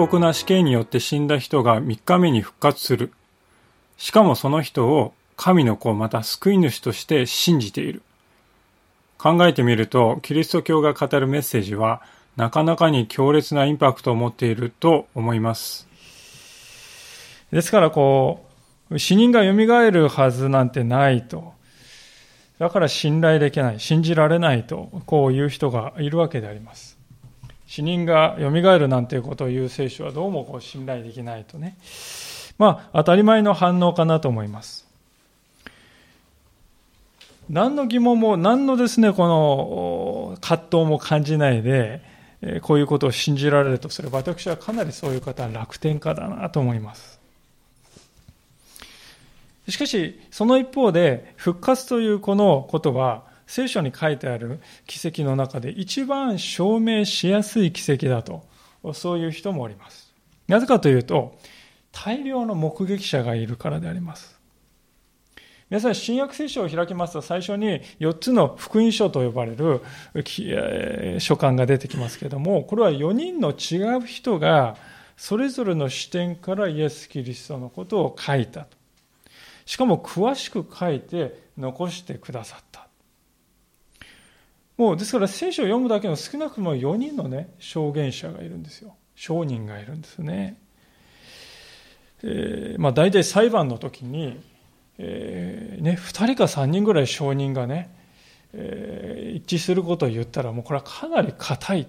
酷な死刑によって死んだ人が3日目に復活する。しかもその人を神の子また救い主として信じている。考えてみると、キリスト教が語るメッセージは、なかなかに強烈なインパクトを持っていると思います。ですからこう、死人が蘇るはずなんてないと。だから信頼できない、信じられないと、こういう人がいるわけであります。死人が蘇るなんていうことを言う聖書はどうもこう信頼できないとね。まあ、当たり前の反応かなと思います。何の疑問も、何のですね、この葛藤も感じないで、こういうことを信じられるとすれば、私はかなりそういう方は楽天家だなと思います。しかし、その一方で、復活というこのことは、聖書に書いてある奇跡の中で一番証明しやすい奇跡だと、そういう人もおります。なぜかというと、大量の目撃者がいるからであります。皆さん、新約聖書を開きますと、最初に4つの福音書と呼ばれる書簡が出てきますけれども、これは4人の違う人が、それぞれの視点からイエス・キリストのことを書いたと。しかも詳しく書いて残してくださった。もう、ですから聖書を読むだけの少なくとも4人のね、証言者がいるんですよ。証人がいるんですね。えー、まあ大体裁判の時に、えー、ね、2人か3人ぐらい証人がね、えー、一致することを言ったら、もうこれはかなり硬い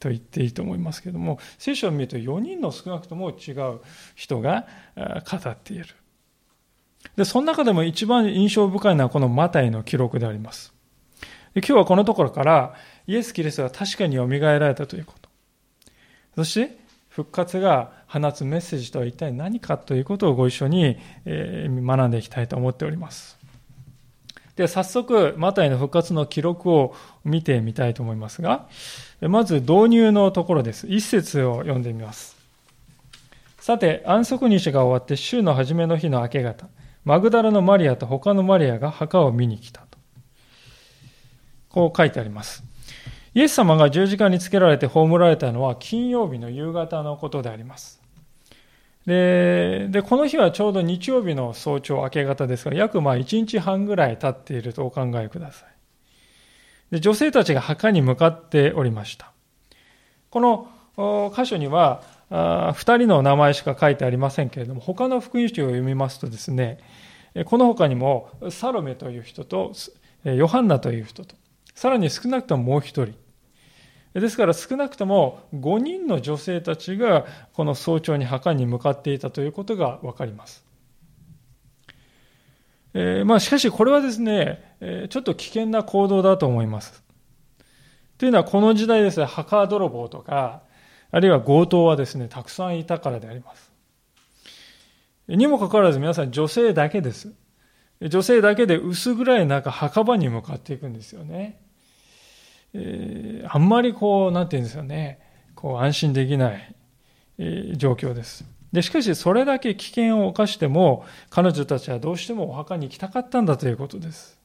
と言っていいと思いますけども、聖書を見ると4人の少なくとも違う人が語っている。で、その中でも一番印象深いのはこのマタイの記録であります。今日はこのところからイエス・キリストが確かによみがえられたということ。そして、復活が放つメッセージとは一体何かということをご一緒に学んでいきたいと思っております。では、早速、マタイの復活の記録を見てみたいと思いますが、まず導入のところです。一節を読んでみます。さて、安息日が終わって週の初めの日の明け方、マグダラのマリアと他のマリアが墓を見に来た。こう書いてあります。イエス様が十字架につけられて葬られたのは金曜日の夕方のことであります。で、でこの日はちょうど日曜日の早朝明け方ですが、約まあ1日半ぐらい経っているとお考えください。で女性たちが墓に向かっておりました。この箇所には、2人の名前しか書いてありませんけれども、他の福音書を読みますとですね、この他にもサロメという人と、ヨハンナという人と、さらに少なくとももう一人、ですから少なくとも5人の女性たちがこの早朝に墓に向かっていたということがわかります。えー、まあしかしこれはですね、ちょっと危険な行動だと思います。というのはこの時代ですね、墓泥棒とか、あるいは強盗はですね、たくさんいたからであります。にもかかわらず皆さん女性だけです。女性だけで薄暗い中墓場に向かっていくんですよね。えー、あんまりこう、なんて言うんですよね、こう安心できない、えー、状況です。で、しかしそれだけ危険を冒しても、彼女たちはどうしてもお墓に行きたかったんだということです。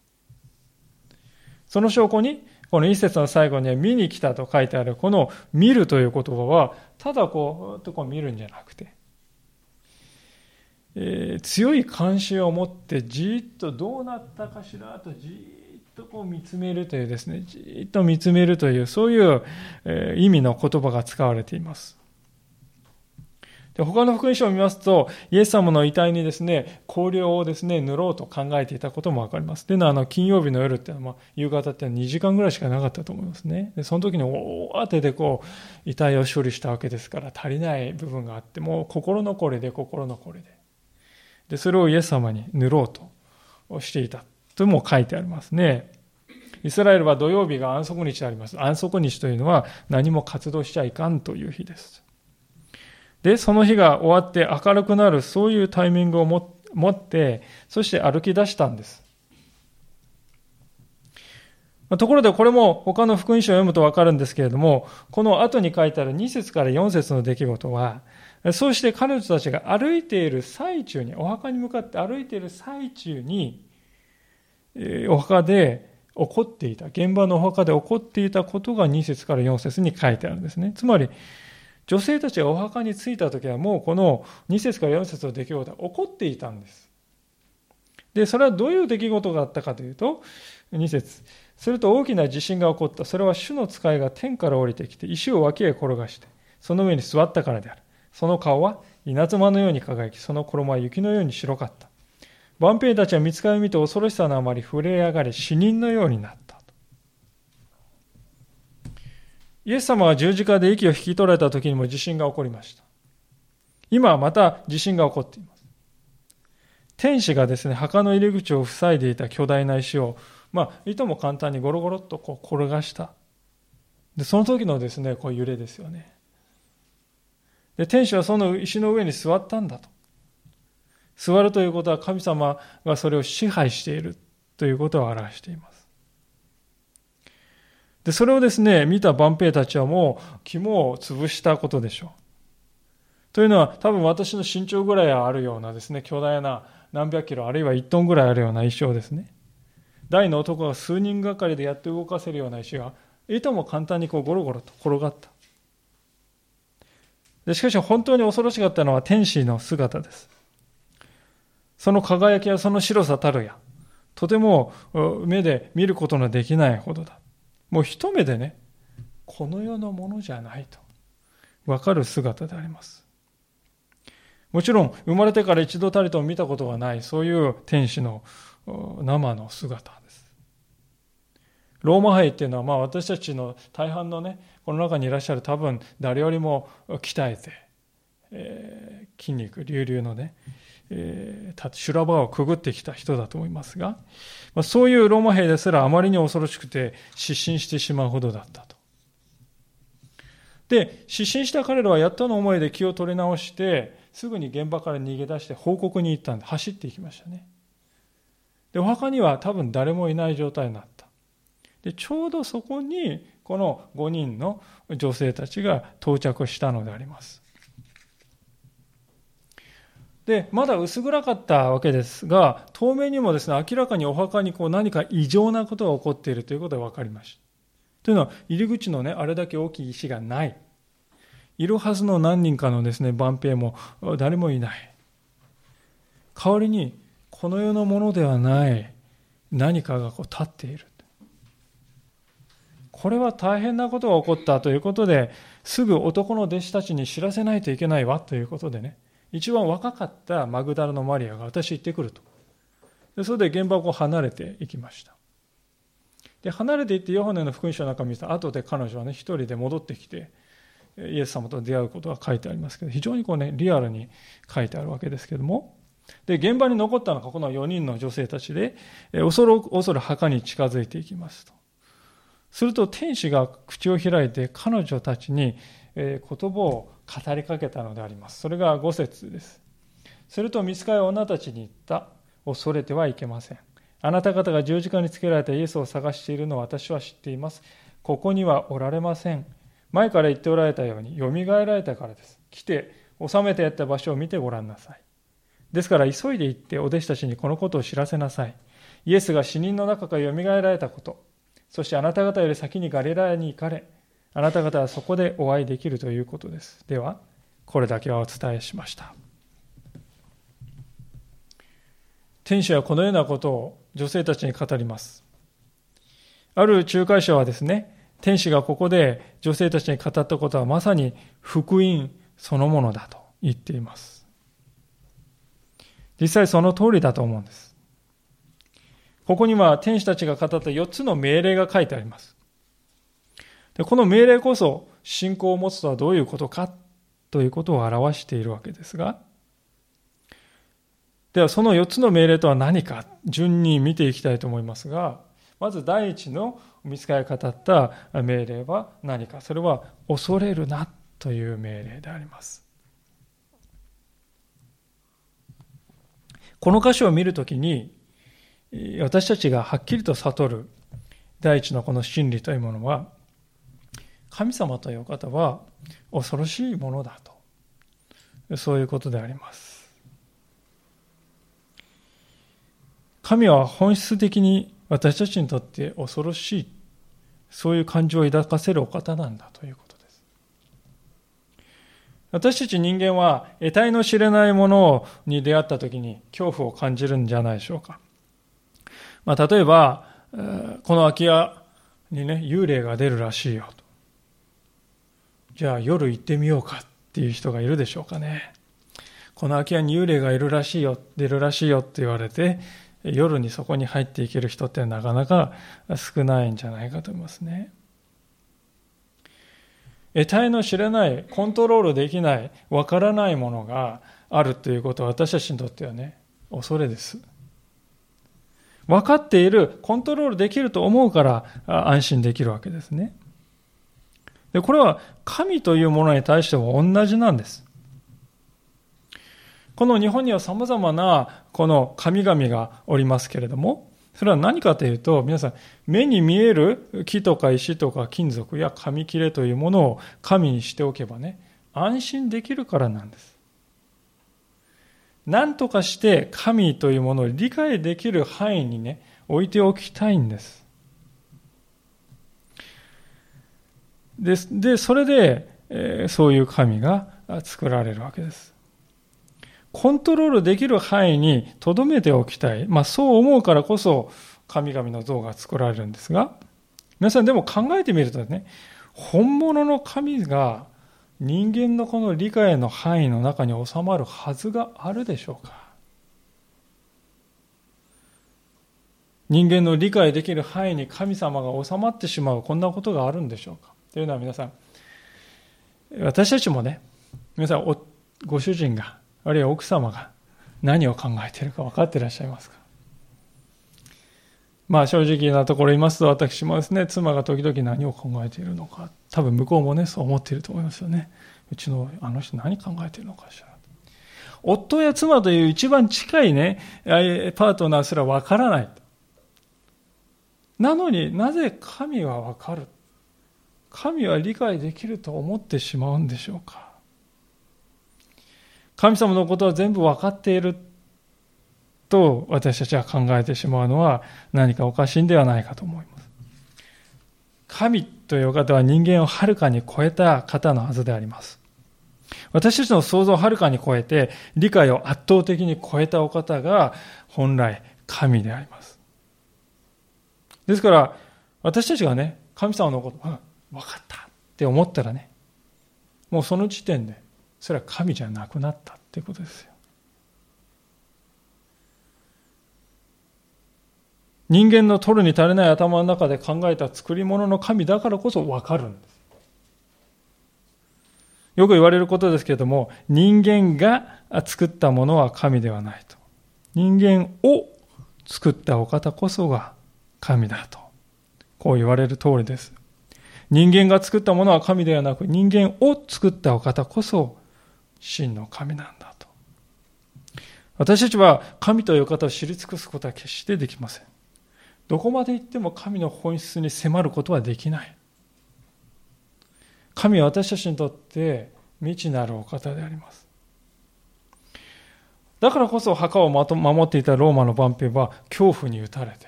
その証拠に、この一節の最後には見に来たと書いてある、この見るという言葉は、ただこう、とこう見るんじゃなくて、えー、強い関心を持ってじっとどうなったかしらとじとこう見つめるというですね、じっと見つめるという、そういう意味の言葉が使われています。で他の福音書を見ますと、イエス様の遺体にですね、香料をですね、塗ろうと考えていたこともわかります。というのは、あの、金曜日の夜っていうのは、夕方って2時間ぐらいしかなかったと思いますね。で、その時に大当てでこう、遺体を処理したわけですから、足りない部分があって、もう心残りで心残りで。で、それをイエス様に塗ろうとしていた。とも書いてありますね。イスラエルは土曜日が安息日であります。安息日というのは何も活動しちゃいかんという日です。で、その日が終わって明るくなる、そういうタイミングを持って、そして歩き出したんです。ところでこれも他の福音書を読むとわかるんですけれども、この後に書いてある2節から4節の出来事は、そうして彼女たちが歩いている最中に、お墓に向かって歩いている最中に、お墓で起こっていた、現場のお墓で起こっていたことが2節から4節に書いてあるんですね。つまり、女性たちがお墓に着いた時はもうこの2節から4節の出来事は起こっていたんです。で、それはどういう出来事があったかというと、2節すると大きな地震が起こった。それは主の使いが天から降りてきて石を脇へ転がして、その上に座ったからである。その顔は稲妻のように輝き、その衣は雪のように白かった。万兵たちは見つかりを見て恐ろしさのあまり震え上がり死人のようになった。イエス様が十字架で息を引き取られた時にも地震が起こりました。今はまた地震が起こっています。天使がですね、墓の入り口を塞いでいた巨大な石を、まあ、いとも簡単にゴロゴロっとこう転がした。で、その時のですね、こう揺れですよね。で、天使はその石の上に座ったんだと。座るということは神様がそれを支配しているということを表しています。で、それをですね、見た万兵たちはもう肝を潰したことでしょう。というのは、多分私の身長ぐらいあるようなですね、巨大な何百キロ、あるいは1トンぐらいあるような石をですね、大の男が数人がかりでやって動かせるような石が、いとも簡単にこうゴロゴロと転がった。でしかし本当に恐ろしかったのは天使の姿です。その輝きやその白さたるや、とても目で見ることのできないほどだ。もう一目でね、この世のものじゃないと分かる姿であります。もちろん、生まれてから一度たりとも見たことがない、そういう天使の生の姿です。ローマ兵っていうのは、まあ私たちの大半のね、この中にいらっしゃる多分誰よりも鍛えて、えー、筋肉隆々のね、えー、修羅場をくぐってきた人だと思いますが、まあ、そういうローマ兵ですらあまりに恐ろしくて失神してしまうほどだったと。で、失神した彼らはやっとの思いで気を取り直して、すぐに現場から逃げ出して報告に行ったんで、走っていきましたね。で、お墓には多分誰もいない状態になった。で、ちょうどそこに、この5人の女性たちが到着したのであります。で、まだ薄暗かったわけですが、透明にもですね、明らかにお墓にこう何か異常なことが起こっているということが分かりました。というのは、入り口のね、あれだけ大きい石がない。いるはずの何人かのですね、万兵も誰もいない。代わりに、この世のものではない何かがこう立っている。これは大変なことが起こったということで、すぐ男の弟子たちに知らせないといけないわということでね、一番若かったマグダラのマリアが私行ってくると。でそれで現場を離れていきました。で、離れていってヨハネの福音書の中見た後で彼女はね、一人で戻ってきて、イエス様と出会うことが書いてありますけど、非常にこうね、リアルに書いてあるわけですけども、で、現場に残ったのがこの4人の女性たちで、恐る恐る墓に近づいていきますと。すると天使が口を開いて彼女たちに言葉を語りかけたのであります。それが5節です。すると見つかり女たちに言った。恐れてはいけません。あなた方が十字架につけられたイエスを探しているのを私は知っています。ここにはおられません。前から言っておられたように、よみがえられたからです。来て、収めてやった場所を見てごらんなさい。ですから、急いで行ってお弟子たちにこのことを知らせなさい。イエスが死人の中からよみがえられたこと、そしてあなた方より先にガリラヤに行かれ、あなた方はそこでお会いできるということです。では、これだけはお伝えしました。天使はこのようなことを女性たちに語ります。ある仲介者はですね、天使がここで女性たちに語ったことはまさに福音そのものだと言っています。実際その通りだと思うんです。ここには天使たちが語った4つの命令が書いてあります。でこの命令こそ信仰を持つとはどういうことかということを表しているわけですが、ではその4つの命令とは何か順に見ていきたいと思いますが、まず第一の見つかり語った命令は何か。それは恐れるなという命令であります。この箇所を見るときに、私たちがはっきりと悟る第一のこの真理というものは、神様という方は恐ろしいものだと。そういうことであります。神は本質的に私たちにとって恐ろしい、そういう感情を抱かせるお方なんだということです。私たち人間は得体の知れないものに出会った時に恐怖を感じるんじゃないでしょうか。まあ、例えば、この空き家にね、幽霊が出るらしいよと。じゃあ夜行ってみようかっていう人がいるでしょうかね。この空き家に幽霊がいるらしいよ、出るらしいよって言われて、夜にそこに入っていける人ってなかなか少ないんじゃないかと思いますね。得体の知れない、コントロールできない、わからないものがあるということは私たちにとってはね、恐れです。分かっている、コントロールできると思うから安心できるわけですね。で、これは神というものに対しても同じなんです。この日本には様々なこの神々がおりますけれども、それは何かというと、皆さん、目に見える木とか石とか金属や紙切れというものを神にしておけばね、安心できるからなんです。何とかして神というものを理解できる範囲にね、置いておきたいんです。で、でそれで、え、そういう神が作られるわけです。コントロールできる範囲に留めておきたい。まあそう思うからこそ神々の像が作られるんですが、皆さんでも考えてみるとね、本物の神が人間のこの理解の範囲の中に収まるはずがあるでしょうか人間の理解できる範囲に神様が収まってしまうこんなことがあるんでしょうかというのは皆さん私たちもね皆さんご主人があるいは奥様が何を考えているか分かっていらっしゃいますか？まあ正直なところ言いますと私もですね妻が時々何を考えているのか多分向こうもねそう思っていると思いますよね。うちのあの人何考えているのかしら。夫や妻という一番近いねパートナーすら分からない。なのになぜ神は分かる？神は理解できると思ってしまうんでしょうか？神様のことは全部分かっていると私たちは考えてしまうのは何かおかしいんではないかと思います。神という方は人間をはるかに超えた方のはずであります。私たちの想像をはるかに超えて理解を圧倒的に超えたお方が本来神であります。ですから私たちがね、神様のこと、分かったって思ったらね、もうその時点でそれは神じゃなくなったっていうことですよ。人間の取るに足りない頭の中で考えた作り物の神だからこそ分かるんです。よく言われることですけれども、人間が作ったものは神ではないと。人間を作ったお方こそが神だと。こう言われる通りです。人間が作ったものは神ではなく、人間を作ったお方こそ真の神なんだと。私たちは神という方を知り尽くすことは決してできません。どこまで行っても神の本質に迫ることはできない。神は私たちにとって未知なるお方であります。だからこそ墓を守っていたローマの万兵は恐怖に打たれて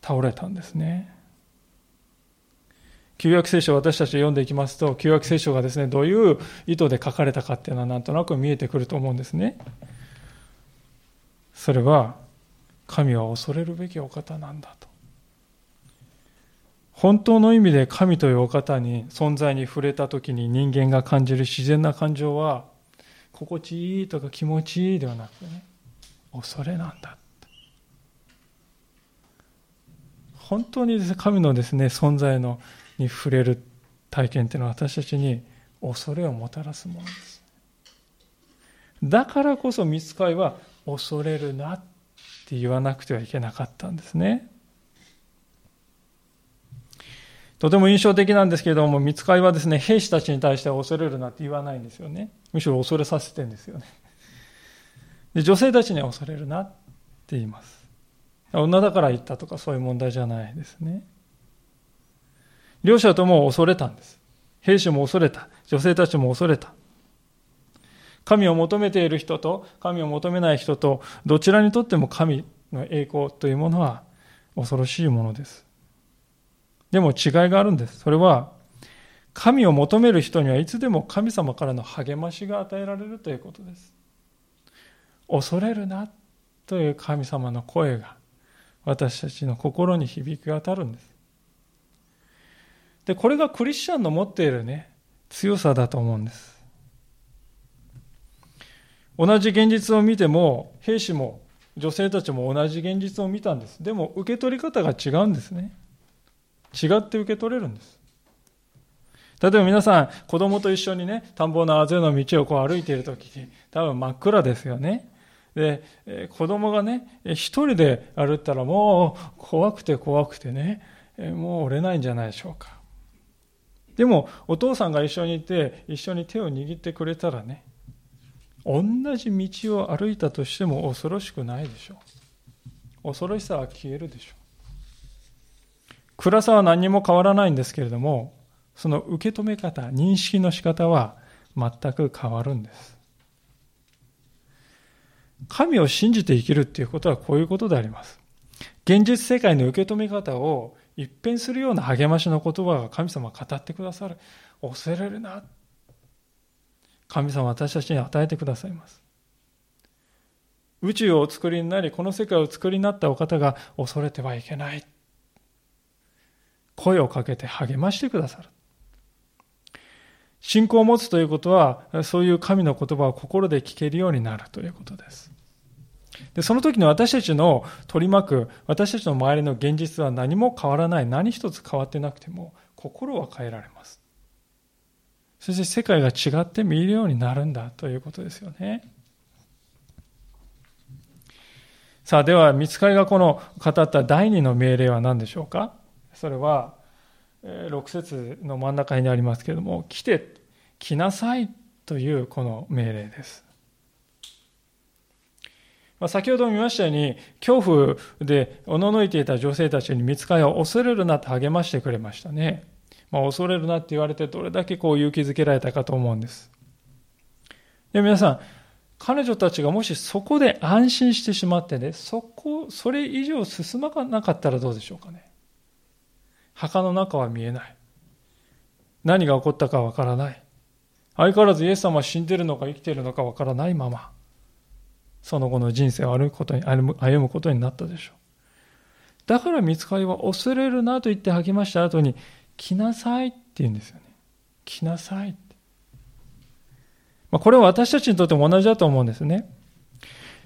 倒れたんですね。旧約聖書を私たち読んでいきますと、旧約聖書がですね、どういう意図で書かれたかっていうのはなんとなく見えてくると思うんですね。それは、神は恐れるべきお方なんだと。本当の意味で神というお方に存在に触れた時に人間が感じる自然な感情は、心地いいとか気持ちいいではなくてね、恐れなんだ。本当に神のですね、存在のに触れる体験っていうのは私たちに恐れをもたらすものです。だからこそ見つかいは恐れるなって言わなくてはいけなかったんですね。とても印象的なんですけれども、見つかいはですね、兵士たちに対しては恐れるなって言わないんですよね。むしろ恐れさせてんですよね。で女性たちには恐れるなって言います。女だから言ったとかそういう問題じゃないですね。両者とも恐れたんです。兵士も恐れた。女性たちも恐れた。神を求めている人と神を求めない人とどちらにとっても神の栄光というものは恐ろしいものです。でも違いがあるんです。それは神を求める人にはいつでも神様からの励ましが与えられるということです。恐れるなという神様の声が私たちの心に響き渡るんです。で、これがクリスチャンの持っているね、強さだと思うんです。同じ現実を見ても、兵士も女性たちも同じ現実を見たんです。でも受け取り方が違うんですね。違って受け取れるんです。例えば皆さん、子供と一緒にね、田んぼのあぜの道をこう歩いているときに、多分真っ暗ですよね。でえ、子供がね、一人で歩ったらもう怖くて怖くてねえ、もう折れないんじゃないでしょうか。でも、お父さんが一緒にいて、一緒に手を握ってくれたらね、同じ道を歩いたとしても恐ろしくないでしょう。恐ろしさは消えるでしょう。暗さは何にも変わらないんですけれども、その受け止め方、認識の仕方は全く変わるんです。神を信じて生きるっていうことはこういうことであります。現実世界の受け止め方を一変するような励ましの言葉が神様が語ってくださる。恐れるな。神様は私たちに与えてくださいます。宇宙をお作りになり、この世界をお作りになったお方が恐れてはいけない。声をかけて励ましてくださる。信仰を持つということは、そういう神の言葉を心で聞けるようになるということです。でその時に私たちの取り巻く、私たちの周りの現実は何も変わらない、何一つ変わってなくても、心は変えられます。そして世界が違って見えるようになるんだということですよね。さあ、では、見つかりがこの語った第二の命令は何でしょうか？それは、6節の真ん中にありますけれども、来て、来なさいというこの命令です。まあ、先ほど見ましたように、恐怖でおののいていた女性たちに見つかりを恐れるなと励ましてくれましたね。まあ、恐れるなって言われてどれだけこう勇気づけられたかと思うんです。で皆さん、彼女たちがもしそこで安心してしまってね、そこ、それ以上進まなかったらどうでしょうかね。墓の中は見えない。何が起こったかわからない。相変わらずイエス様は死んでるのか生きてるのかわからないまま、その後の人生を歩むことに歩むことになったでしょう。だから見つかりは恐れるなと言って吐きました後に、来なさいって言うんですよね。来なさいって。まあ、これは私たちにとっても同じだと思うんですね。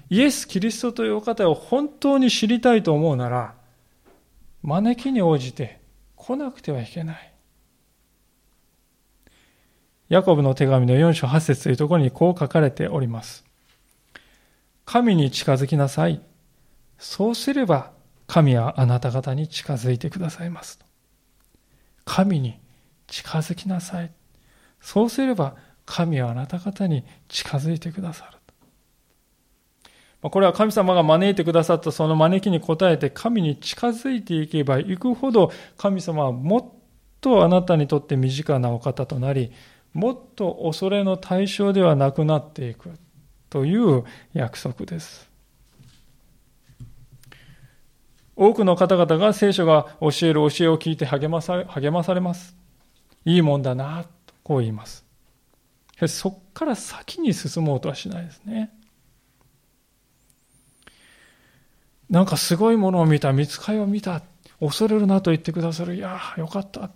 イエス・キリストというお方を本当に知りたいと思うなら、招きに応じて来なくてはいけない。ヤコブの手紙の4章8節というところにこう書かれております。神に近づきなさい。そうすれば神はあなた方に近づいてくださいます。神に近づきなさい。そうすれば神はあなた方に近づいてくださる。これは神様が招いてくださったその招きに応えて神に近づいていけばいくほど神様はもっとあなたにとって身近なお方となり、もっと恐れの対象ではなくなっていくという約束です。多くの方々が聖書が教える教えを聞いて励まされ励まされます。いいもんだな、とこう言います。そこから先に進もうとはしないですね。なんかすごいものを見た、見つかりを見た、恐れるなと言ってくださる。いやよかった。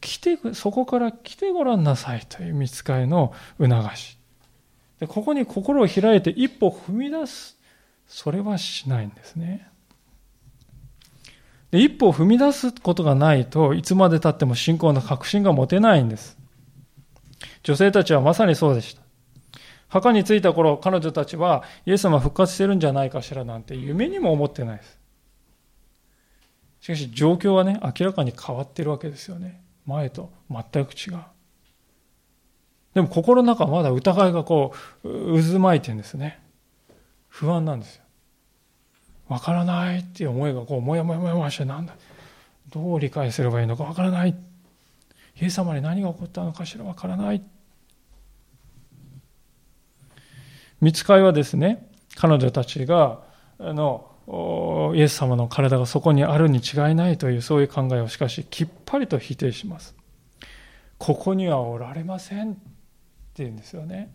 来て、そこから来てごらんなさいという見つかりの促し。でここに心を開いて一歩踏み出す。それはしないんですね。で一歩踏み出すことがないといつまでたっても信仰の確信が持てないんです。女性たちはまさにそうでした。墓に着いた頃、彼女たちはイエス様復活してるんじゃないかしらなんて夢にも思ってないです。しかし状況はね、明らかに変わってるわけですよね。前と全く違う。でも心の中はまだ疑いがこう、渦巻いてるんですね。不安なんですよ。わからないっていう思いがこう、もやもやもやもやしてなんだ。どう理解すればいいのかわからない。イエス様に何が起こったのかしらわからない。見つかりはですね、彼女たちが、あの、イエス様の体がそこにあるに違いないというそういう考えをしかしきっぱりと否定します。ここにはおられませんって言うんですよね。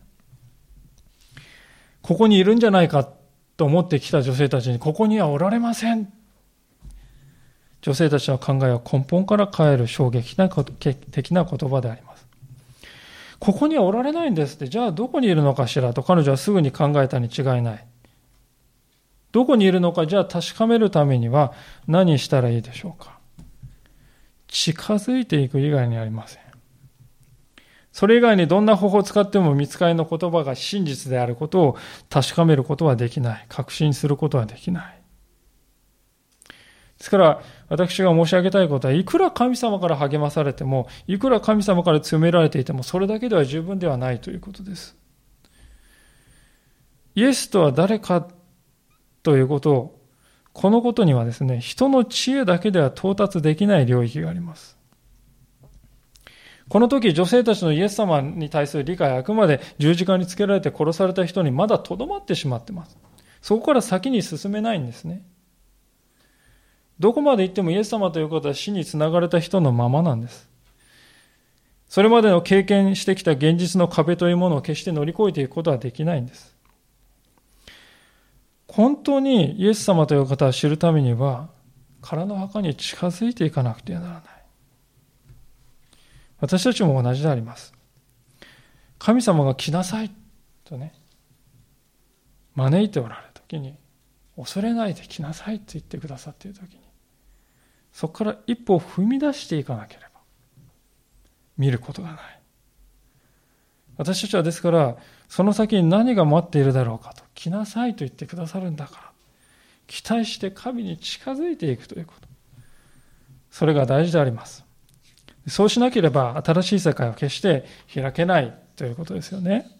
ここにいるんじゃないかと思ってきた女性たちに、ここにはおられません。女性たちの考えは根本から変える衝撃的な言葉であります。ここにはおられないんですって、じゃあどこにいるのかしら？と彼女はすぐに考えたに違いない。どこにいるのか、じゃあ確かめるためには何したらいいでしょうか？近づいていく以外にありません。それ以外にどんな方法を使っても見つかりの言葉が真実であることを確かめることはできない。確信することはできない。ですから、私が申し上げたいことは、いくら神様から励まされても、いくら神様から詰められていても、それだけでは十分ではないということです。イエスとは誰かということを、このことにはですね、人の知恵だけでは到達できない領域があります。この時、女性たちのイエス様に対する理解はあくまで十字架につけられて殺された人にまだとどまってしまってます。そこから先に進めないんですね。どこまで行ってもイエス様ということは死につながれた人のままなんです。それまでの経験してきた現実の壁というものを決して乗り越えていくことはできないんです。本当にイエス様という方を知るためには、空の墓に近づいていかなくてはならない。私たちも同じであります。神様が来なさいとね、招いておられる時に、恐れないで来なさいと言ってくださっている時に、そこから一歩を踏み出していかなければ、見ることがない。私たちはですから、その先に何が待っているだろうかと、来なさいと言ってくださるんだから、期待して神に近づいていくということ。それが大事であります。そうしなければ新しい世界は決して開けないということですよね。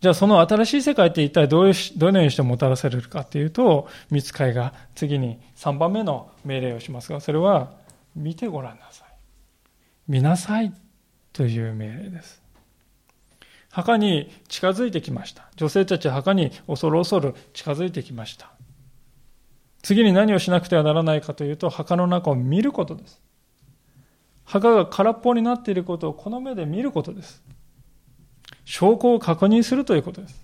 じゃあその新しい世界って一体どういうどのようにしてもたらされるかっていうと、見つかいが次に3番目の命令をしますが、それは見てごらんなさい。見なさいという命令です。墓に近づいてきました。女性たちは墓に恐る恐る近づいてきました。次に何をしなくてはならないかというと、墓の中を見ることです。墓が空っぽになっていることをこの目で見ることです。証拠を確認するということです。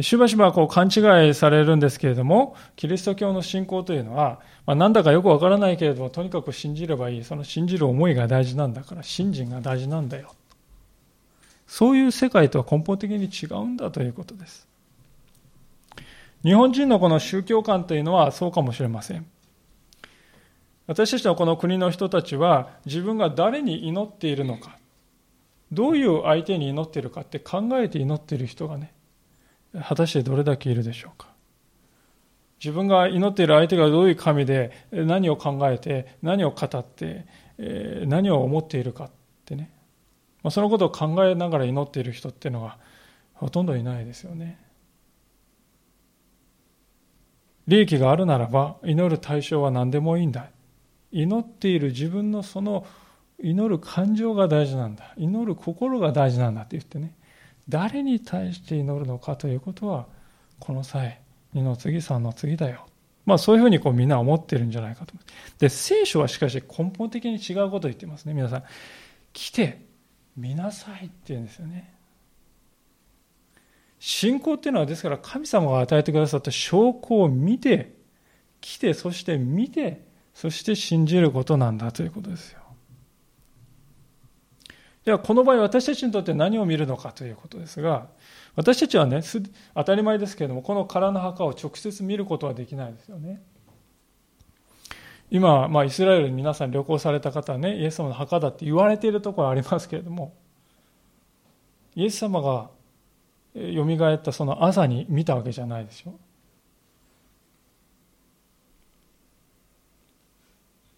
しばしばこう勘違いされるんですけれども、キリスト教の信仰というのは、まあ、なんだかよくわからないけれども、とにかく信じればいい。その信じる思いが大事なんだから、信心が大事なんだよ。そういう世界とは根本的に違うんだということです。日本人のこの宗教観というのはそうかもしれません。私たちのこの国の人たちは自分が誰に祈っているのか、どういう相手に祈っているかって考えて祈っている人がね、果たしてどれだけいるでしょうか。自分が祈っている相手がどういう神で何を考えて何を語って何を思っているかってねそのことを考えながら祈っている人っていうのはほとんどいないですよね利益があるならば祈る対象は何でもいいんだ祈っている自分のその祈る感情が大事なんだ祈る心が大事なんだって言ってね誰に対して祈るのかということはこの際2の次3の次だよまあそういうふうにこうみんな思ってるんじゃないかと思い。で、聖書はしかし根本的に違うことを言ってますね。皆さん。来て、見なさいって言うんですよね。信仰っていうのはですから神様が与えてくださった証拠を見て、来て、そして見て、そして信じることなんだということですよ。では、この場合、私たちにとって何を見るのかということですが、私たちはね、当たり前ですけれども、この空の墓を直接見ることはできないですよね。今、まあ、イスラエルに皆さん旅行された方はね、イエス様の墓だって言われているところありますけれども、イエス様がよみがえったその朝に見たわけじゃないでしょ？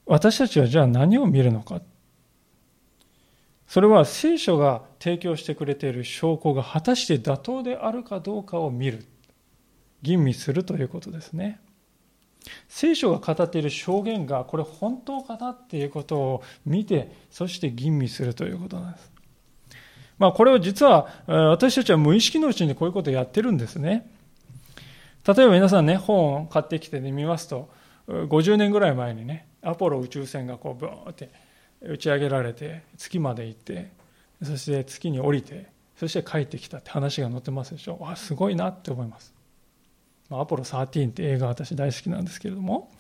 私たちはじゃあ何を見るのか？それは聖書が提供してくれている証拠が果たして妥当であるかどうかを見る。吟味するということですね。聖書が語っている証言がこれ本当かなっていうことを見て、そして吟味するということなんです。まあこれを実は私たちは無意識のうちにこういうことをやってるんですね。例えば皆さんね、本を買ってきて、ね、見ますと、50年ぐらい前にね、アポロ宇宙船がこうブーって打ち上げられて月まで行ってそして月に降りてそして帰ってきたって話が載ってますでしょわすごいなって思いますアポロ13って映画私大好きなんですけれども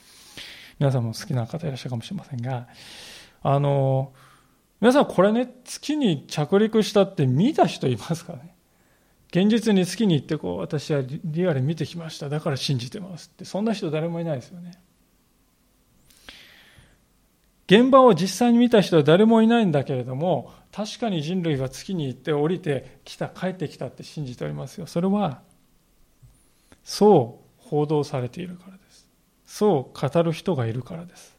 皆さんも好きな方いらっしゃるかもしれませんがあの皆さんこれね月に着陸したって見た人いますかね？現実に月に行ってこう私はリアル見てきました。だから信じてますってそんな人誰もいないですよね。現場を実際に見た人は誰もいないんだけれども確かに人類は月に行って降りてきた帰ってきたって信じておりますよ。それはそう報道されているからです。そう語る人がいるからです。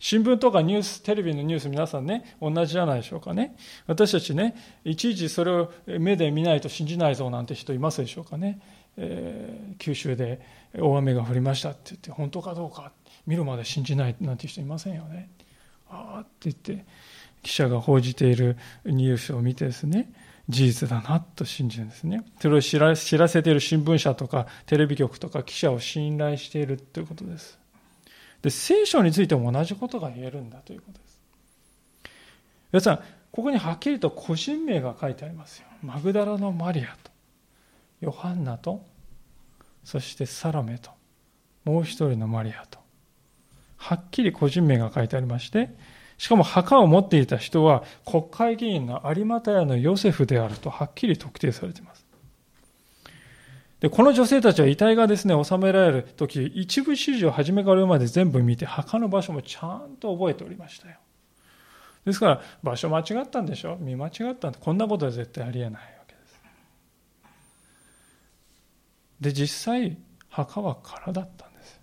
新聞とかニュース、テレビのニュース皆さんね、同じじゃないでしょうかね。私たちね、いちいちそれを目で見ないと信じないぞなんて人いますでしょうかね。えー、九州で大雨が降りましたって言って、本当かどうか見るまで信じないなんて人いませんよね。ああって言って、記者が報じているニュースを見てですね、事実だなと信じるんですね。それを知らせている新聞社とかテレビ局とか記者を信頼しているということです。で、聖書についても同じことが言えるんだということです。皆さん、ここにはっきりと個人名が書いてありますよ。マグダラのマリアと、ヨハンナと、そしてサロメと、もう一人のマリアと、はっきり個人名が書いてありまして、しかも墓を持っていた人は国会議員の有馬屋のヨセフであるとはっきり特定されています。で、この女性たちは遺体がですね、収められる時、一部始終を初めからまで全部見て、墓の場所もちゃんと覚えておりましたよ。ですから、場所間違ったんでしょ見間違ったんで、こんなことは絶対ありえないわけです。で、実際、墓は空だったんです。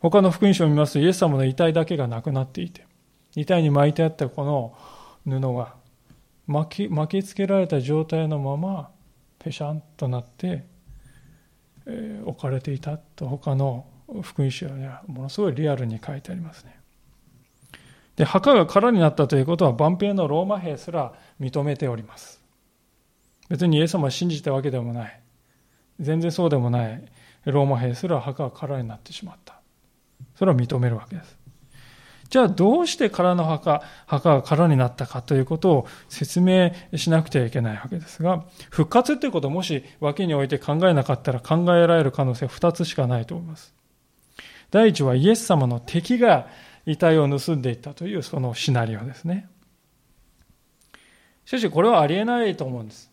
他の福音書を見ますと、イエス様の遺体だけがなくなっていて、遺体に巻いてあったこの布が巻き巻きつけられた状態のままペシャンとなって、えー、置かれていたと他の福音書にはものすごいリアルに書いてありますね。で墓が空になったということは万兵のローマ兵すら認めております。別にイエス様を信じたわけでもない。全然そうでもないローマ兵すら墓が空になってしまった。それを認めるわけです。じゃあどうして空の墓、墓が空になったかということを説明しなくてはいけないわけですが、復活ということをもし脇に置いて考えなかったら考えられる可能性は2つしかないと思います。第一はイエス様の敵が遺体を盗んでいったというそのシナリオですね。しかしこれはありえないと思うんです。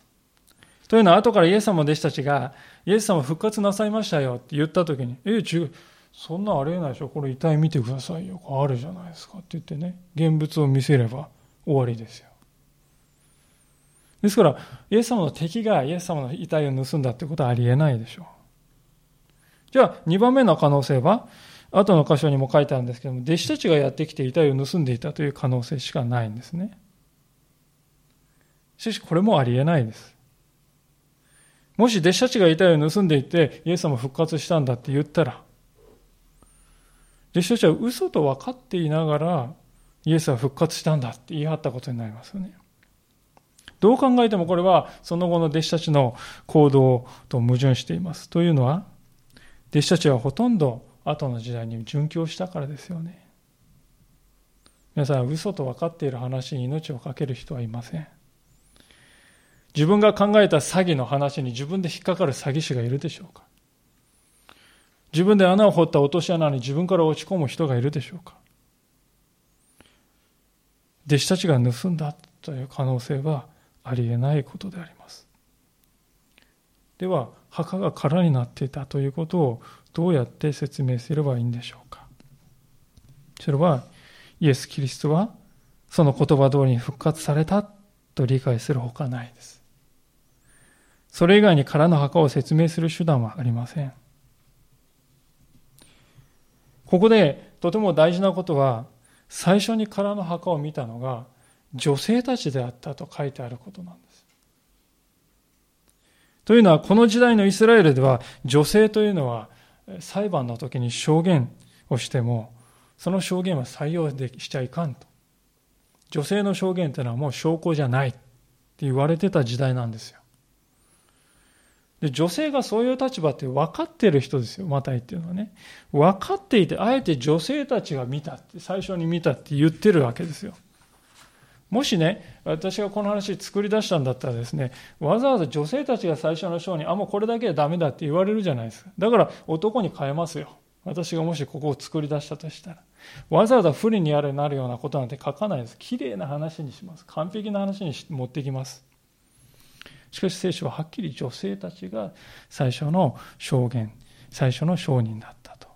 というのは後からイエス様の弟子たちがイエス様復活なさいましたよって言った時に、え、違う。そんなありえないでしょ。これ遺体見てくださいよ。あるじゃないですかって言ってね。現物を見せれば終わりですよ。ですからイエス様の敵がイエス様の遺体を盗んだってことはありえないでしょう。じゃあ2番目の可能性は後の箇所にも書いてあるんですけども弟子たちがやってきて遺体を盗んでいたという可能性しかないんですね。しかしこれもありえないです。もし弟子たちが遺体を盗んでいてイエス様復活したんだって言ったら弟子たちは嘘と分かっていながら、イエスは復活したんだって言い張ったことになりますよね。どう考えてもこれはその後の弟子たちの行動と矛盾しています。というのは、弟子たちはほとんど後の時代に殉教したからですよね。皆さん、嘘と分かっている話に命を懸ける人はいません。自分が考えた詐欺の話に自分で引っかかる詐欺師がいるでしょうか自分で穴を掘った落とし穴に自分から落ち込む人がいるでしょうか？弟子たちが盗んだという可能性はありえないことであります。では墓が空になっていたということをどうやって説明すればいいんでしょうか？それはイエス・キリストはその言葉通りに復活されたと理解するほかないです。それ以外に空の墓を説明する手段はありません。ここでとても大事なことは、最初に空の墓を見たのが女性たちであったと書いてあることなんです。というのは、この時代のイスラエルでは、女性というのは裁判の時に証言をしても、その証言は採用でしちゃいかんと。女性の証言というのはもう証拠じゃないって言われてた時代なんですよ。で女性がそういう立場って分かってる人ですよ、マタイっていうのはね。分かっていて、あえて女性たちが見たって、最初に見たって言ってるわけですよ。もしね、私がこの話作り出したんだったらですね、わざわざ女性たちが最初の章に、あ、もうこれだけはダメだって言われるじゃないですか。だから男に変えますよ。私がもしここを作り出したとしたら。わざわざ不利にやれなるようなことなんて書かないです。綺麗な話にします。完璧な話に持ってきます。しかし聖書ははっきり女性たちが最初の証言、最初の証人だったと。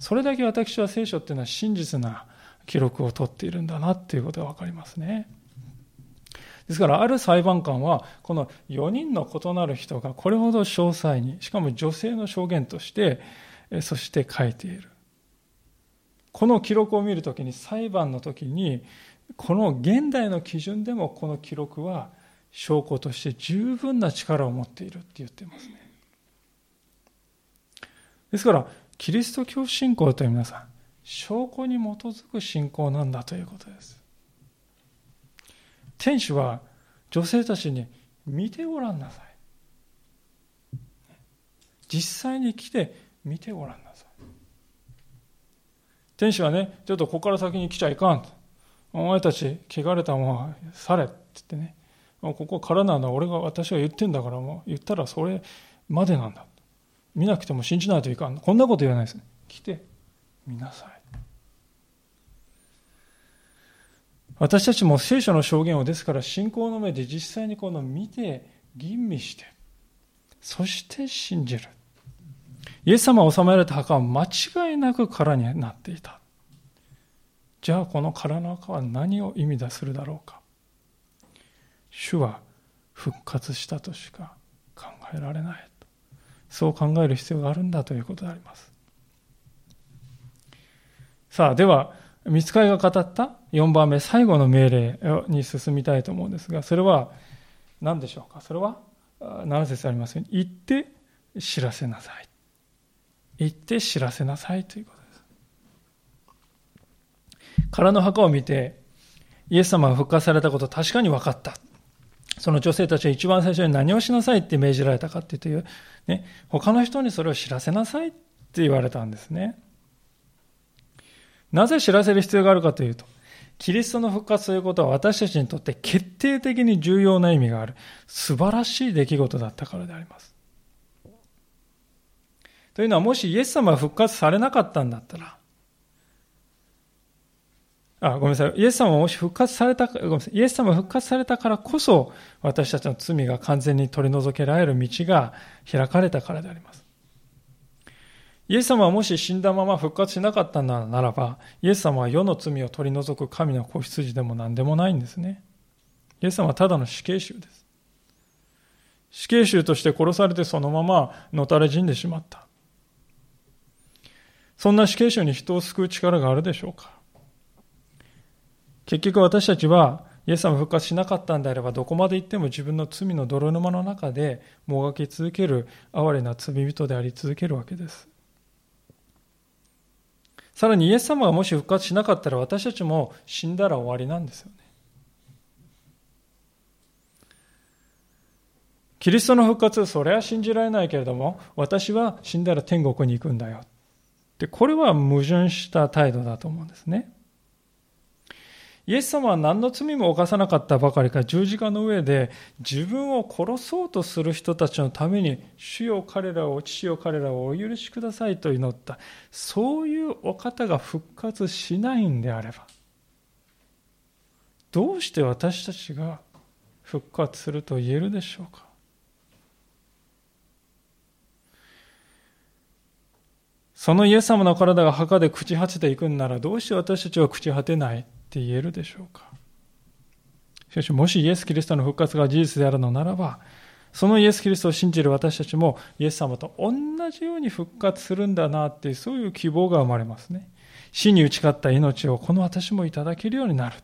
それだけ私は聖書っていうのは真実な記録を取っているんだなっていうことが分かりますね。ですから、ある裁判官は、この4人の異なる人がこれほど詳細に、しかも女性の証言として、そして書いている。この記録を見るときに、裁判の時に、この現代の基準でもこの記録は証拠として十分な力を持っているって言ってますね。ですから、キリスト教信仰という皆さん、証拠に基づく信仰なんだということです。天使は女性たちに見てごらんなさい。実際に来て見てごらんなさい。天使はね、ちょっとここから先に来ちゃいかんと。お前たち、汚れたものはされって言ってね、ここからなんだ、俺が、私が言ってんだから、もう言ったらそれまでなんだ。見なくても信じないといかん。こんなこと言わないですね。来て、見なさい。私たちも聖書の証言をですから信仰の目で実際にこの見て吟味してそして信じるイエス様を収められた墓は間違いなく殻になっていたじゃあこの殻の墓は何を意味するだろうか主は復活したとしか考えられないそう考える必要があるんだということでありますさあでは見つかりが語った4番目、最後の命令に進みたいと思うんですが、それは何でしょうか？それは7節ありますように、行って知らせなさい。行って知らせなさいということです。空の墓を見て、イエス様が復活されたこと確かに分かった。その女性たちは一番最初に何をしなさいって命じられたかっていう、ね、他の人にそれを知らせなさいって言われたんですね。なぜ知らせる必要があるかというと、キリストの復活ということは私たちにとって決定的に重要な意味がある素晴らしい出来事だったからであります。というのはもしイエス様が復活されなかったんだったら、あ、ごめんなさい。イエス様もし復活された、ごめんなさい。イエス様が復活されたからこそ、私たちの罪が完全に取り除けられる道が開かれたからであります。イエス様はもし死んだまま復活しなかったならば、イエス様は世の罪を取り除く神の子羊でも何でもないんですね。イエス様はただの死刑囚です。死刑囚として殺されてそのままのたれ死んでしまった。そんな死刑囚に人を救う力があるでしょうか結局私たちはイエス様復活しなかったんであればどこまで行っても自分の罪の泥沼の中でもがき続ける哀れな罪人であり続けるわけです。さらにイエス様がもし復活しなかったら私たちも死んだら終わりなんですよね。キリストの復活、それは信じられないけれども、私は死んだら天国に行くんだよ。で、これは矛盾した態度だと思うんですね。イエス様は何の罪も犯さなかったばかりか十字架の上で自分を殺そうとする人たちのために主よ彼らを父よ彼らをお許しくださいと祈った。そういうお方が復活しないんであればどうして私たちが復活すると言えるでしょうか？そのイエス様の体が墓で朽ち果てていくんならどうして私たちは朽ち果てない？って言えるでしょうか？しかし、もしイエス・キリストの復活が事実であるのならば、そのイエス・キリストを信じる私たちも、イエス様と同じように復活するんだなっていう、そういう希望が生まれますね。死に打ち勝った命をこの私もいただけるようになると。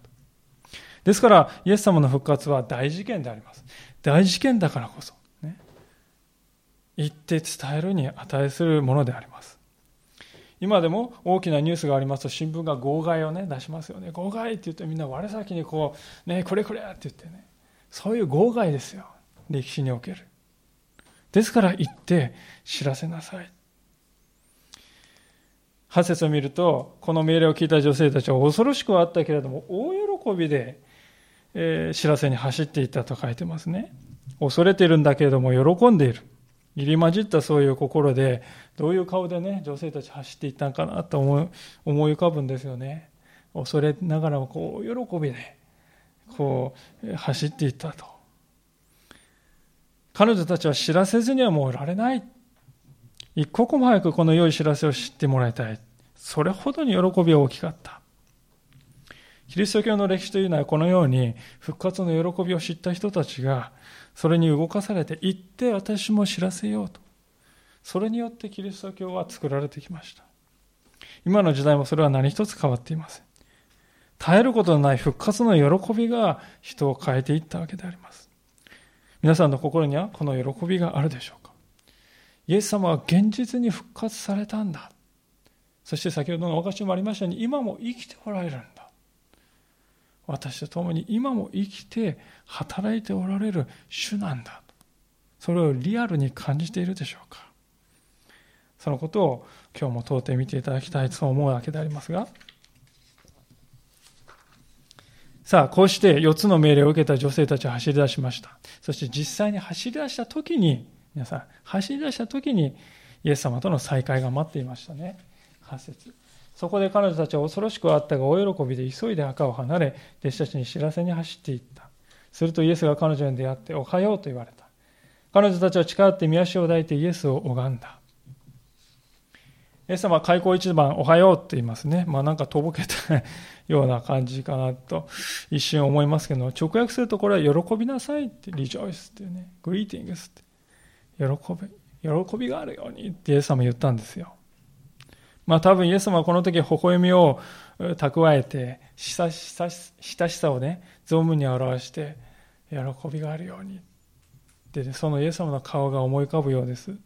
ですから、イエス様の復活は大事件であります。大事件だからこそ、ね、言って伝えるに値するものであります。今でも大きなニュースがありますと新聞が号外をね出しますよね号外って言ってみんな我先にこうねこれこれって言ってねそういう号外ですよ歴史におけるですから行って知らせなさい。8節を見ると、この命令を聞いた女性たちは恐ろしくはあったけれども、大喜びで、えー、知らせに走っていったと書いてますね。恐れてるんだけれども喜んでいる。入り混じったそういう心で、どういう顔でね、女性たち走っていったんかなと思い思い浮かぶんですよね。恐れながらもこう喜びで、こう走っていったと。彼女たちは知らせずにはもうおられない。一刻も早くこの良い知らせを知ってもらいたい。それほどに喜びは大きかった。キリスト教の歴史というのはこのように復活の喜びを知った人たちがそれに動かされて行って私も知らせようと。それによってキリスト教は作られてきました。今の時代もそれは何一つ変わっていません。絶えることのない復活の喜びが人を変えていったわけであります。皆さんの心にはこの喜びがあるでしょうかイエス様は現実に復活されたんだ。そして先ほどのお菓子もありましたように、今も生きておられるんだ。私と共に今も生きて働いておられる主なんだ。それをリアルに感じているでしょうかそのことを今日も問うて見ていただきたいと思うわけでありますが、さあ、こうして4つの命令を受けた女性たちは走り出しました。そして実際に走り出した時に、皆さん、走り出した時に、イエス様との再会が待っていましたね。8節そこで彼女たちは恐ろしくあったが大喜びで急いで墓を離れ、弟子たちに知らせに走っていった。するとイエスが彼女に出会って、おはようと言われた。彼女たちは近寄って見足を抱いてイエスを拝んだ。イエス様は開口一番、おはようって言いますね。まあなんかとぼけたような感じかなと一瞬思いますけど、直訳するとこれは喜びなさいって、リジョイスっていうね、グリーティングスって。喜び、喜びがあるようにってイエス様言ったんですよ。まあ多分イエス様はこの時微笑みを蓄えて、親しさをね、存分に表して、喜びがあるように。で、そのイエス様の顔が思い浮かぶようです。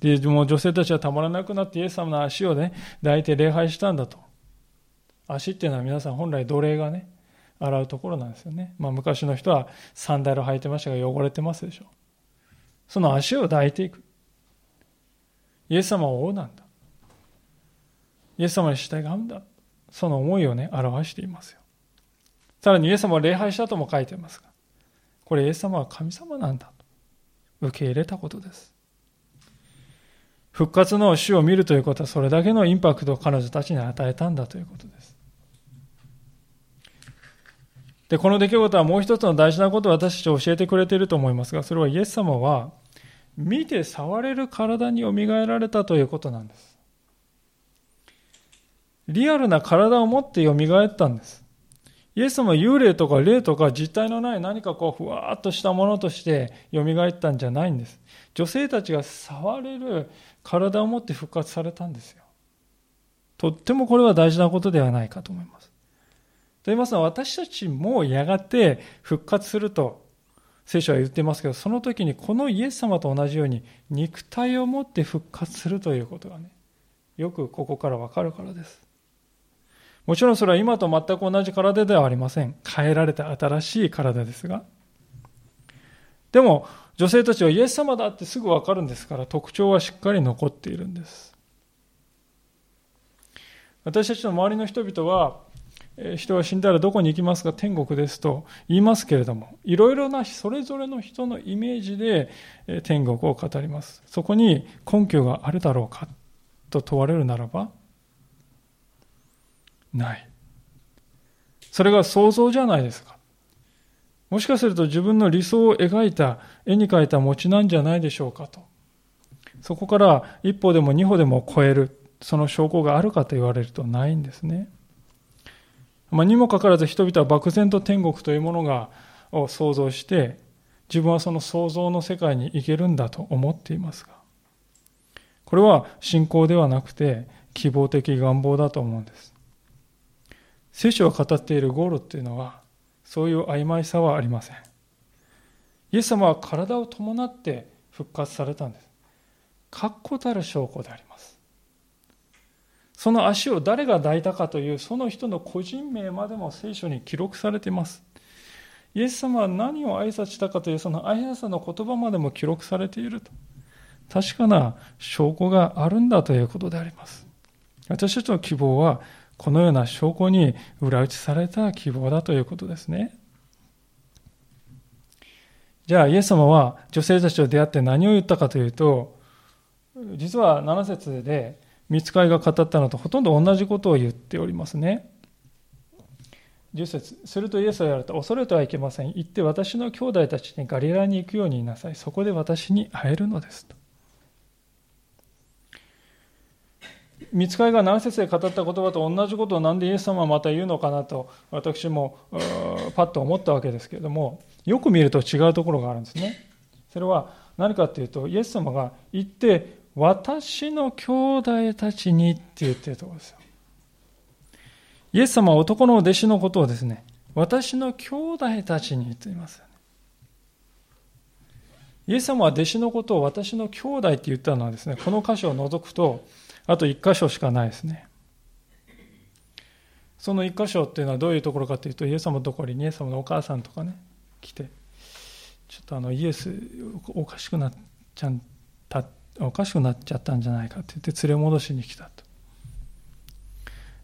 で、もう女性たちはたまらなくなってイエス様の足をね、抱いて礼拝したんだと。足っていうのは皆さん本来奴隷がね、洗うところなんですよね。まあ昔の人はサンダル履いてましたが汚れてますでしょ。その足を抱いていく。イエス様は王なんだ。イエス様に従うんだ。その思いをね、表していますよ。さらにイエス様は礼拝したとも書いていますが、これイエス様は神様なんだと受け入れたことです。復活の死を見るということはそれだけのインパクトを彼女たちに与えたんだということです。で、この出来事はもう一つの大事なことを私たち教えてくれていると思いますが、それはイエス様は見て触れる体によみがえられたということなんです。リアルな体を持ってよみがえったんです。イエス様は幽霊とか霊とか実体のない何かこうふわっとしたものとしてよみがえったんじゃないんです。女性たちが触れる体を持って復活されたんですよ。とってもこれは大事なことではないかと思います。と言いますのは私たちもやがて復活すると聖書は言ってますけど、その時にこのイエス様と同じように肉体を持って復活するということがね、よくここからわかるからです。もちろんそれは今と全く同じ体ではありません。変えられた新しい体ですが。でも、女性たちはイエス様だってすぐわかるんですから特徴はしっかり残っているんです私たちの周りの人々は人が死んだらどこに行きますか？天国ですと言いますけれどもいろいろなそれぞれの人のイメージで天国を語りますそこに根拠があるだろうかと問われるならばないそれが想像じゃないですかもしかすると自分の理想を描いた、絵に描いた餅なんじゃないでしょうかと。そこから一歩でも二歩でも超える、その証拠があるかと言われるとないんですね。まあ、にもかかわらず人々は漠然と天国というものがを想像して、自分はその想像の世界に行けるんだと思っていますが、これは信仰ではなくて希望的願望だと思うんです。聖書が語っているゴールっていうのは、そういう曖昧さはありません。イエス様は体を伴って復活されたんです。確固たる証拠であります。その足を誰が抱いたかというその人の個人名までも聖書に記録されています。イエス様は何を挨拶したかというその挨拶の言葉までも記録されていると。確かな証拠があるんだということであります。私たちの希望はこのような証拠に裏打ちされた希望だということですね。じゃあイエス様は女性たちと出会って何を言ったかというと、実は7節で見つかりが語ったのとほとんど同じことを言っておりますね。10節するとイエスは言われた。恐れてはいけません。行って私の兄弟たちにガリラに行くように言いなさい。そこで私に会えるのですと。見つかりが7節で語った言葉と同じことをなんでイエス様はまた言うのかなと私もパッと思ったわけですけれどもよく見ると違うところがあるんですね。それは何かっていうとイエス様が行って私の兄弟たちにって言ってるところですよ。イエス様は男の弟子のことをですね私の兄弟たちに言っています。イエス様は弟子のことを私の兄弟って言ったのはですねこの箇所を除くとあと1箇所しかないですね。その1箇所っていうのはどういうところかというと、イエス様のところにイエス様のお母さんとかね、来て、ちょっとあのイエスおかしくなっちゃったおかしくなっちゃったんじゃないかって言って連れ戻しに来たと。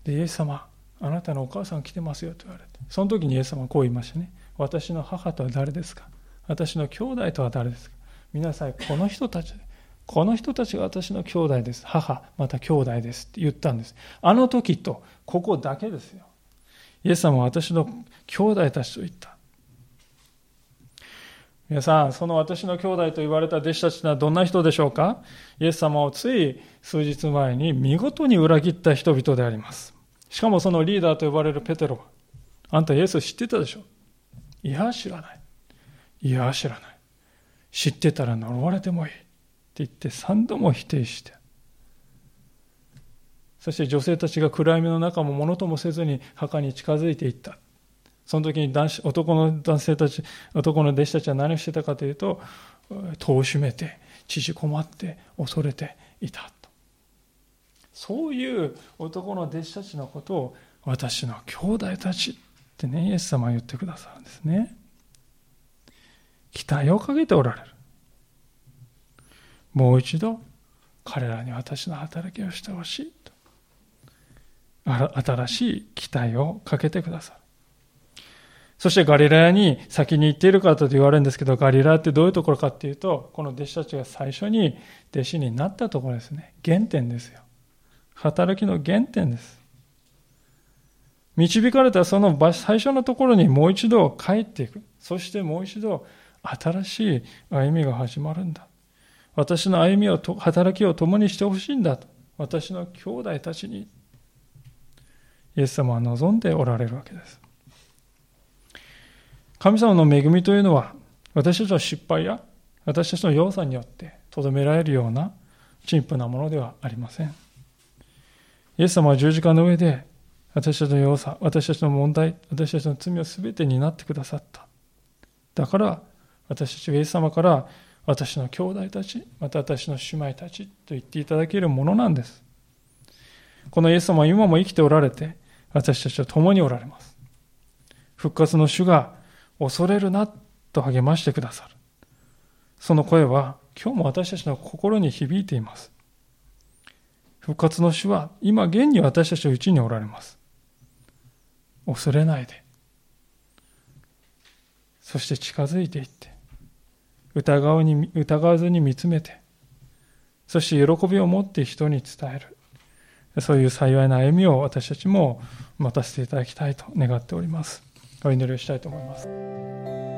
で、イエス様、あなたのお母さん来てますよと言われて、その時にイエス様はこう言いましたね。私の母とは誰ですか？私の兄弟とは誰ですか？皆さん、この人たちこの人たちが私の兄弟です。母、また兄弟ですって言ったんです。あの時と、ここだけですよ。イエス様は私の兄弟たちと言った。皆さん、その私の兄弟と言われた弟子たちはどんな人でしょうか？イエス様をつい数日前に見事に裏切った人々であります。しかもそのリーダーと呼ばれるペテロは、あんたイエス知ってたでしょ？いや、知らない。いや、知らない。知ってたら呪われてもいい。言って3度も否定して。そして女性たちが暗闇の中もものともせずに墓に近づいていった。その時に男子男の男性たち男の弟子たちは何をしてたかというと戸を閉めて縮こまって恐れていたと。そういう男の弟子たちのことを私の兄弟たちってねイエス様は言ってくださるんですね。期待をかけておられる。もう一度彼らに私の働きをしてほしいと。新しい期待をかけてくださる。そしてガリラヤに先に行っているかと言われるんですけどガリラヤってどういうところかっていうとこの弟子たちが最初に弟子になったところですね。原点ですよ。働きの原点です。導かれたその最初のところにもう一度帰っていく。そしてもう一度新しい歩みが始まるんだ。私の歩みを働きを共にしてほしいんだと。私の兄弟たちにイエス様は望んでおられるわけです。神様の恵みというのは私たちの失敗や私たちの弱さによってとどめられるような陳腐なものではありません。イエス様は十字架の上で私たちの弱さ私たちの問題私たちの罪を全て担ってくださった。だから私たちはイエス様から私の兄弟たち、また私の姉妹たちと言っていただけるものなんです。このイエス様は今も生きておられて、私たちは共におられます。復活の主が恐れるなと励ましてくださる。その声は今日も私たちの心に響いています。復活の主は今現に私たちのうちにおられます。恐れないで。そして近づいていって、疑うに疑わずに見つめて、そして喜びを持って人に伝える。そういう幸いな歩みを私たちも待たせていただきたいと願っております。お祈りをしたいと思います。